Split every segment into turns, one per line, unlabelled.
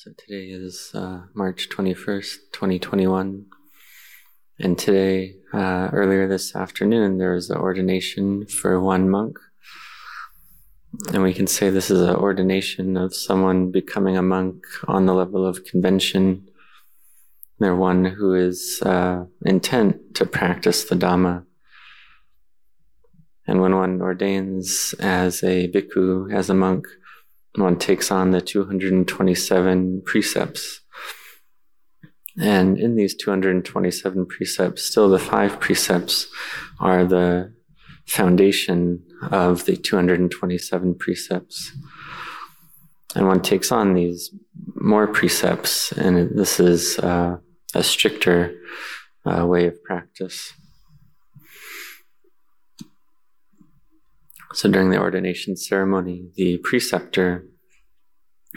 So today is uh, March 21st, 2021. And today, uh, earlier this afternoon, there was an ordination for one monk. And we can say this is an ordination of someone becoming a monk on the level of convention. They're one who is uh, intent to practice the Dhamma. And when one ordains as a bhikkhu, as a monk, one takes on the 227 precepts. And in these 227 precepts, still the five precepts are the foundation of the 227 precepts. And one takes on these more precepts, and this is uh, a stricter uh, way of practice. So during the ordination ceremony, the preceptor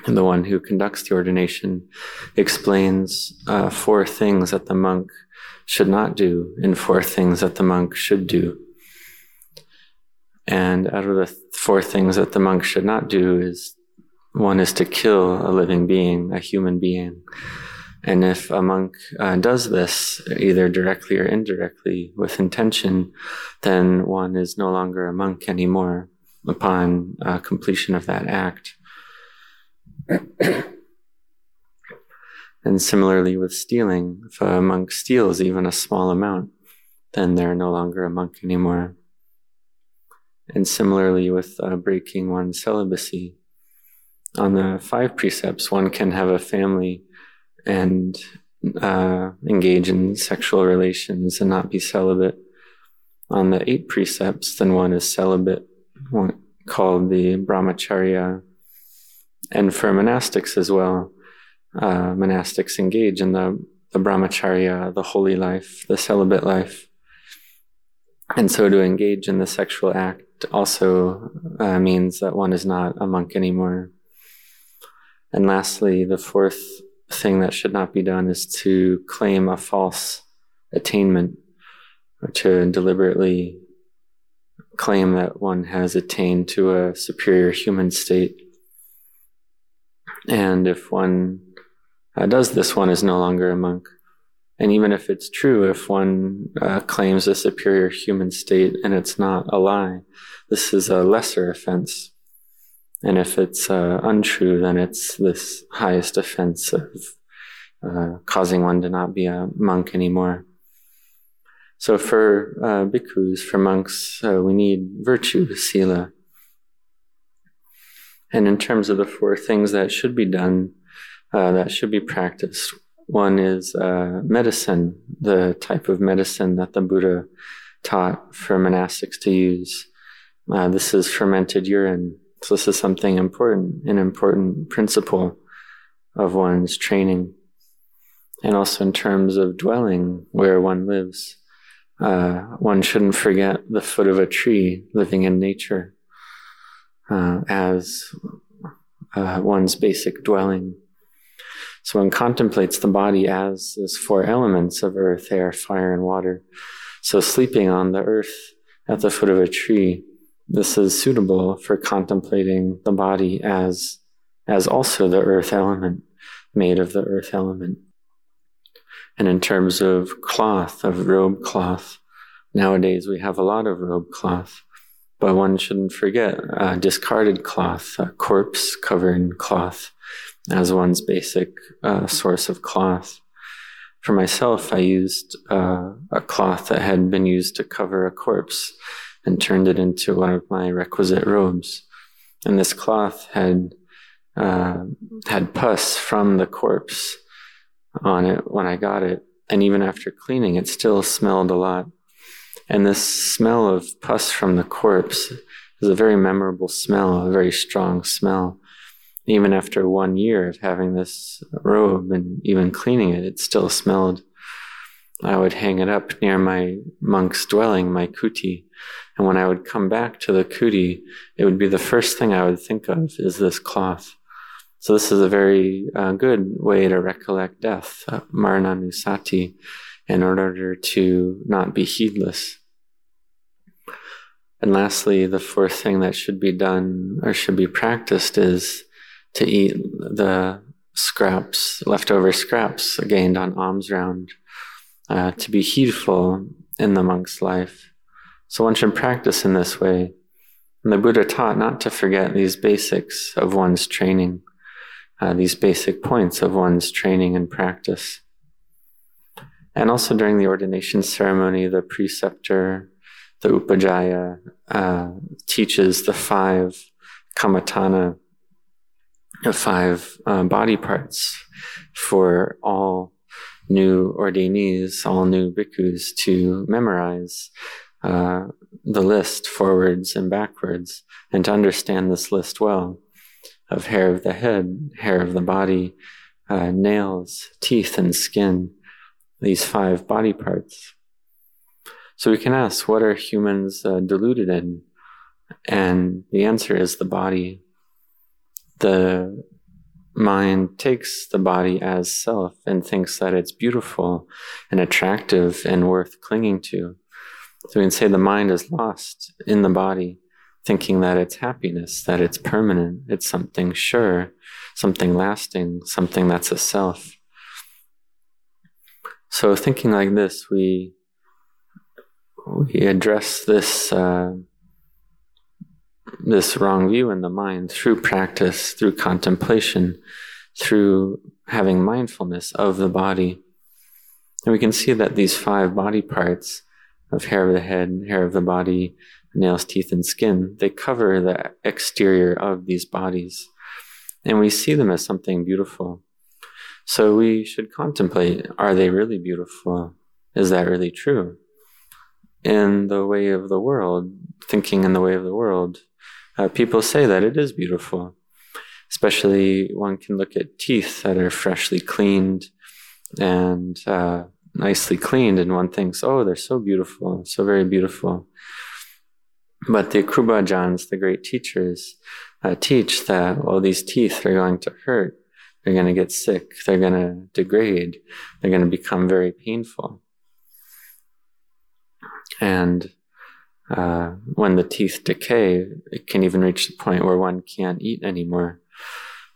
the one who conducts the ordination explains uh, four things that the monk should not do and four things that the monk should do. And out of the four things that the monk should not do is one is to kill a living being, a human being. And if a monk uh, does this, either directly or indirectly with intention, then one is no longer a monk anymore upon uh, completion of that act. and similarly with stealing, if a monk steals even a small amount, then they're no longer a monk anymore. And similarly with uh, breaking one's celibacy, on the five precepts, one can have a family and uh, engage in sexual relations and not be celibate. On the eight precepts, then one is celibate, one called the brahmacharya. And for monastics as well, uh, monastics engage in the, the brahmacharya, the holy life, the celibate life. And so to engage in the sexual act also uh, means that one is not a monk anymore. And lastly, the fourth thing that should not be done is to claim a false attainment or to deliberately claim that one has attained to a superior human state. And if one uh, does this, one is no longer a monk. And even if it's true, if one uh, claims a superior human state and it's not a lie, this is a lesser offense. And if it's uh, untrue, then it's this highest offense of uh, causing one to not be a monk anymore. So for uh, bhikkhus, for monks, uh, we need virtue, sila. And in terms of the four things that should be done, uh, that should be practiced, one is uh, medicine, the type of medicine that the Buddha taught for monastics to use. this is fermented urine so this is something important, an important principle of one's training. And also in terms of dwelling where one lives, uh, one shouldn't forget the foot of a tree living in nature uh, as uh, one's basic dwelling. So one contemplates the body as these four elements of earth, air, fire, and water. So sleeping on the earth at the foot of a tree this is suitable for contemplating the body as, as also the earth element, made of the earth element. And in terms of cloth, of robe cloth, nowadays we have a lot of robe cloth, but one shouldn't forget uh, discarded cloth, a corpse covered cloth, as one's basic uh, source of cloth. For myself, I used uh, a cloth that had been used to cover a corpse and turned it into one of my requisite robes. And this cloth had uh, had pus from the corpse on it when I got it, and even after cleaning, it still smelled a lot. And this smell of pus from the corpse is a very memorable smell, a very strong smell. Even after one year of having this robe and even cleaning it, it still smelled. I would hang it up near my monk's dwelling, my kuti, and when I would come back to the kuti, it would be the first thing I would think of is this cloth. So this is a very uh, good way to recollect death, uh, in order to not be heedless. And lastly, the fourth thing that should be done or should be practiced is to eat the scraps, leftover scraps gained on alms round, uh, to be heedful in the monk's life. So one should practice in this way. And the Buddha taught not to forget these basics of one's training, uh, these basic points of one's training and practice. And also during the ordination ceremony, the preceptor, the upajjhaya, uh, teaches the five kammatthana, the five uh, body parts for all new ordainees, all new bhikkhus to memorize uh, the list forwards and backwards and to understand this list well of hair of the head, hair of the body, uh, nails, teeth, and skin, these five body parts. So we can ask, what are humans uh, deluded in? And the answer is the body. The mind takes the body as self and thinks that it's beautiful and attractive and worth clinging to. So we can say the mind is lost in the body, thinking that it's happiness, that it's permanent, it's something sure, something lasting, something that's a self. So thinking like this, we we address this uh, this wrong view in the mind through practice, through contemplation, through having mindfulness of the body. And we can see that these five body parts of hair of the head, hair of the body, nails, teeth, and skin, they cover the exterior of these bodies. And we see them as something beautiful. So we should contemplate are they really beautiful? Is that really true? In the way of the world, thinking in the way of the world, uh, people say that it is beautiful. Especially one can look at teeth that are freshly cleaned and uh, nicely cleaned, and one thinks, oh, they're so beautiful, so very beautiful. But the Krubajans, the great teachers, uh, teach that, well, these teeth are going to hurt, they're going to get sick, they're going to degrade, they're going to become very painful. And uh, when the teeth decay, it can even reach the point where one can't eat anymore.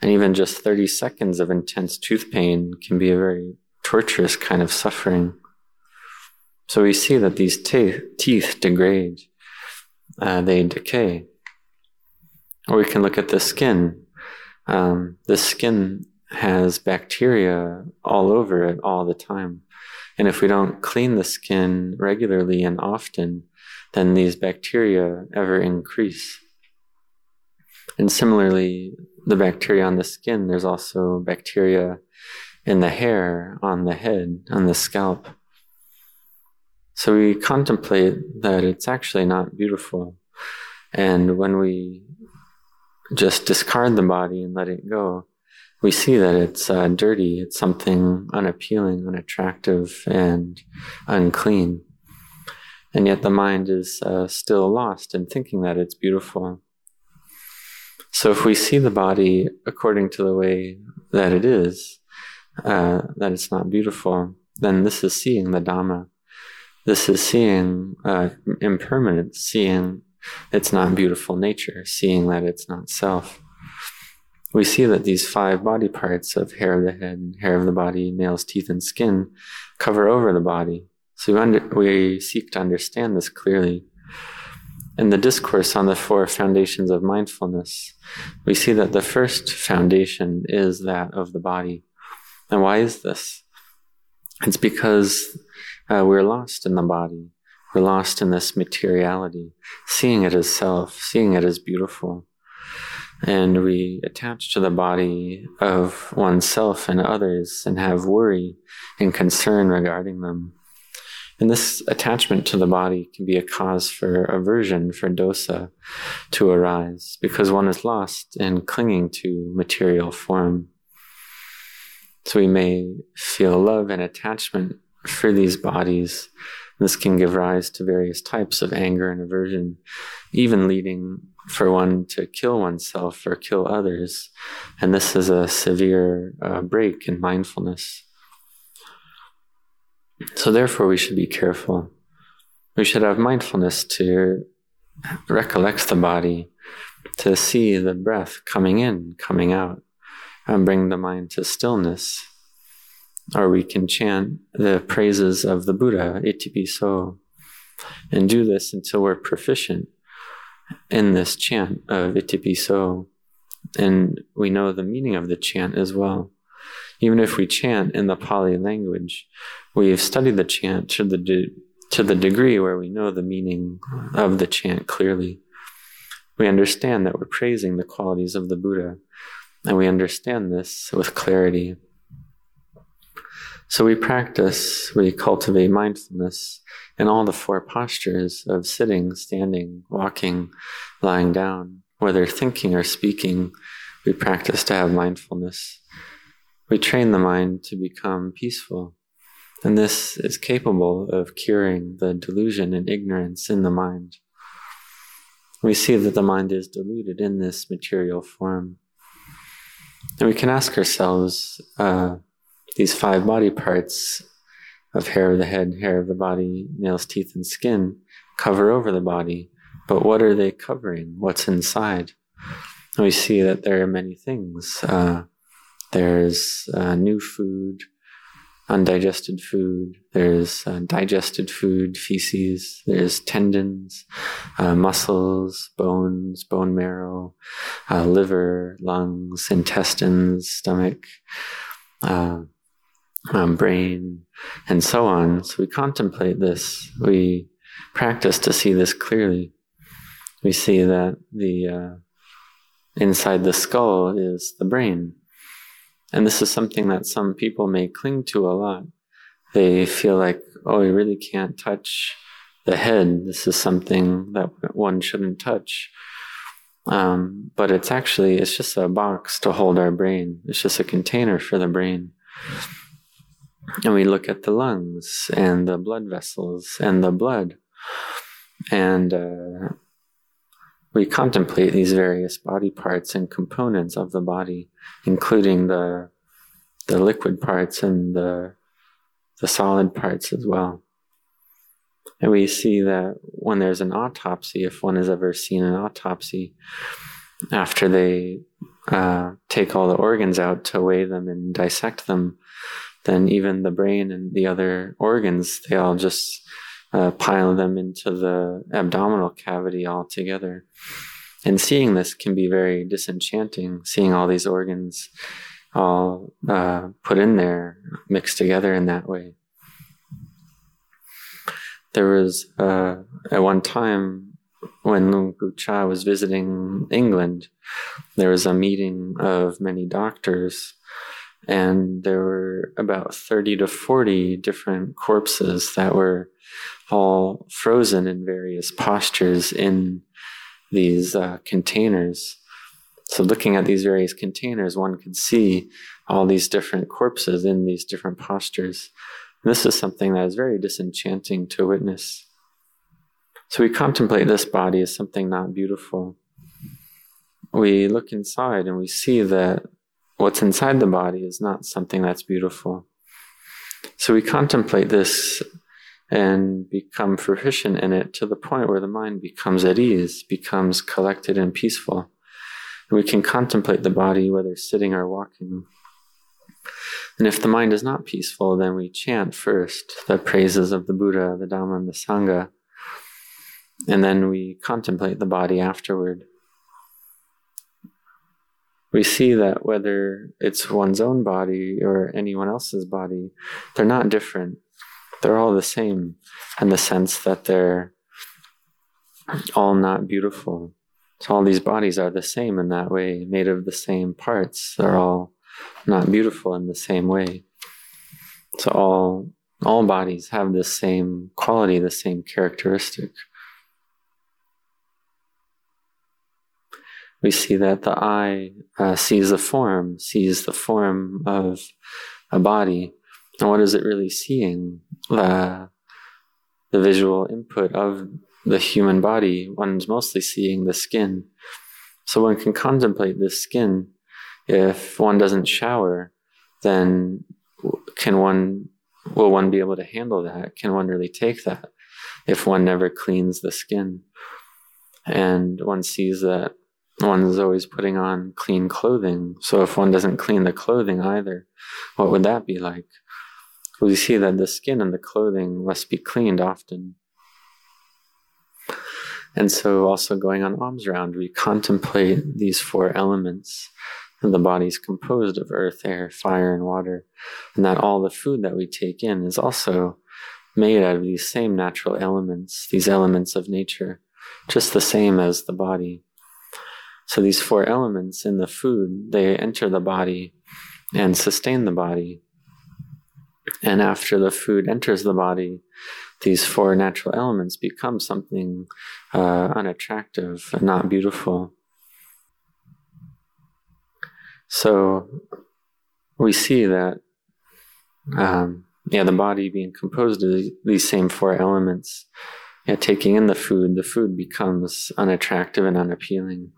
And even just 30 seconds of intense tooth pain can be a very torturous kind of suffering. So we see that these te- teeth degrade, uh, they decay. Or we can look at the skin. Um, the skin has bacteria all over it all the time. And if we don't clean the skin regularly and often, then these bacteria ever increase. And similarly, the bacteria on the skin, there's also bacteria in the hair, on the head, on the scalp. So we contemplate that it's actually not beautiful. And when we just discard the body and let it go, we see that it's uh, dirty, it's something unappealing, unattractive, and unclean. And yet the mind is uh, still lost in thinking that it's beautiful. So if we see the body according to the way that it is, uh, that it's not beautiful, then this is seeing the Dhamma. This is seeing uh, impermanence, seeing its not beautiful nature, seeing that it's not self. We see that these five body parts of hair of the head, hair of the body, nails, teeth, and skin cover over the body. So we, under, we seek to understand this clearly. In the discourse on the four foundations of mindfulness, we see that the first foundation is that of the body. And why is this? It's because uh, we're lost in the body. We're lost in this materiality, seeing it as self, seeing it as beautiful. And we attach to the body of oneself and others and have worry and concern regarding them. And this attachment to the body can be a cause for aversion, for dosa to arise, because one is lost in clinging to material form. So we may feel love and attachment for these bodies. This can give rise to various types of anger and aversion, even leading for one to kill oneself or kill others. And this is a severe uh, break in mindfulness. So, therefore, we should be careful. We should have mindfulness to recollect the body, to see the breath coming in, coming out, um, bring the mind to stillness. Or we can chant the praises of the Buddha, Itipiso, and do this until we're proficient in this chant of Itipiso. And we know the meaning of the chant as well. Even if we chant in the Pali language, we've studied the chant to the, de- to the degree where we know the meaning of the chant clearly. We understand that we're praising the qualities of the Buddha, and we understand this with clarity. So we practice, we cultivate mindfulness in all the four postures of sitting, standing, walking, lying down, whether thinking or speaking, we practice to have mindfulness. We train the mind to become peaceful. And this is capable of curing the delusion and ignorance in the mind. We see that the mind is deluded in this material form. And we can ask ourselves uh, these five body parts of hair of the head, hair of the body, nails, teeth, and skin cover over the body. But what are they covering? What's inside? And we see that there are many things. Uh, there's uh, new food, undigested food, there's uh, digested food, feces, there's tendons, uh, muscles, bones, bone marrow, uh, liver, lungs, intestines, stomach, uh, um, brain, and so on. So we contemplate this, we practice to see this clearly. We see that the uh, inside the skull is the brain and this is something that some people may cling to a lot. They feel like, oh, we really can't touch the head. This is something that one shouldn't touch. Um, but it's actually, it's just a box to hold our brain. It's just a container for the brain. And we look at the lungs and the blood vessels and the blood. And uh, we contemplate these various body parts and components of the body, including the the liquid parts and the the solid parts as well. And we see that when there's an autopsy, if one has ever seen an autopsy, after they uh, take all the organs out to weigh them and dissect them, then even the brain and the other organs, they all just uh, pile them into the abdominal cavity altogether. And seeing this can be very disenchanting, seeing all these organs all uh, put in there, mixed together in that way. There was uh, at one time when Luang Pu Cha was visiting England, there was a meeting of many doctors, and there were about 30 to 40 different corpses that were all frozen in various postures in these uh, containers. So, looking at these various containers, one could see all these different corpses in these different postures. And this is something that is very disenchanting to witness. So, we contemplate this body as something not beautiful. We look inside and we see that what's inside the body is not something that's beautiful. So, we contemplate this and become proficient in it to the point where the mind becomes at ease, becomes collected and peaceful. And we can contemplate the body whether sitting or walking. And if the mind is not peaceful, then we chant first the praises of the Buddha, the Dhamma, and the Sangha. And then we contemplate the body afterward. We see that whether it's one's own body or anyone else's body, they're not different they're all the same in the sense that they're all not beautiful. So all these bodies are the same in that way, made of the same parts. They're all not beautiful in the same way. So all all bodies have the same quality, the same characteristic. We see that the eye uh, sees the form, sees the form of a body, and what is it really seeing? Uh, the visual input of the human body, one's mostly seeing the skin. So one can contemplate this skin. If one doesn't shower, then can one, will one be able to handle that? Can one really take that if one never cleans the skin? And one sees that one is always putting on clean clothing. So if one doesn't clean the clothing either, what would that be like? We see that the skin and the clothing must be cleaned often. And so, also going on alms round, we contemplate these four elements. And the body is composed of earth, air, fire, and water. And that all the food that we take in is also made out of these same natural elements, these elements of nature, just the same as the body. So these four elements in the food, they enter the body and sustain the body. And after the food enters the body, these four natural elements become something uh, unattractive and not beautiful. So we see that, um, yeah, the body being composed of these same four elements, yeah, taking in the food, the food becomes unattractive and unappealing.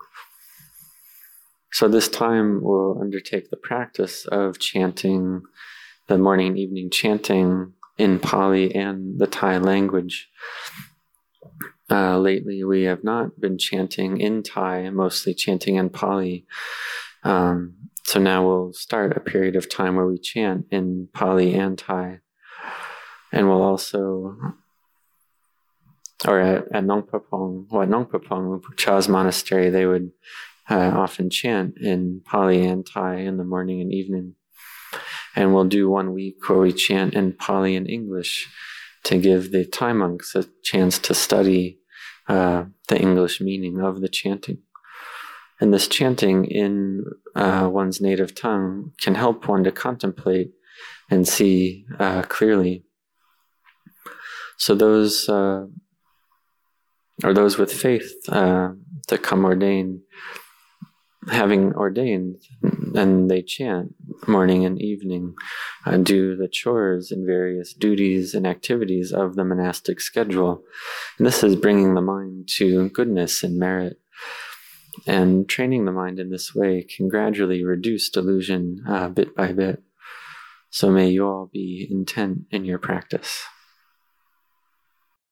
So this time we'll undertake the practice of chanting the morning and evening chanting in Pali and the Thai language. Uh, lately, we have not been chanting in Thai, mostly chanting in Pali. Um, so now we'll start a period of time where we chant in Pali and Thai. And we'll also, or at, at Nong Pah Pong, or at Nong Prapong, Chah's monastery, they would uh, often chant in Pali and Thai in the morning and evening. And we'll do one week where we chant in Pali and English to give the Thai monks a chance to study uh, the English meaning of the chanting. And this chanting in uh, one's native tongue can help one to contemplate and see uh, clearly. So those uh, those with faith uh, to come ordain having ordained, and they chant morning and evening, uh, do the chores and various duties and activities of the monastic schedule. And this is bringing the mind to goodness and merit. And training the mind in this way can gradually reduce delusion uh, bit by bit. So may you all be intent in your practice.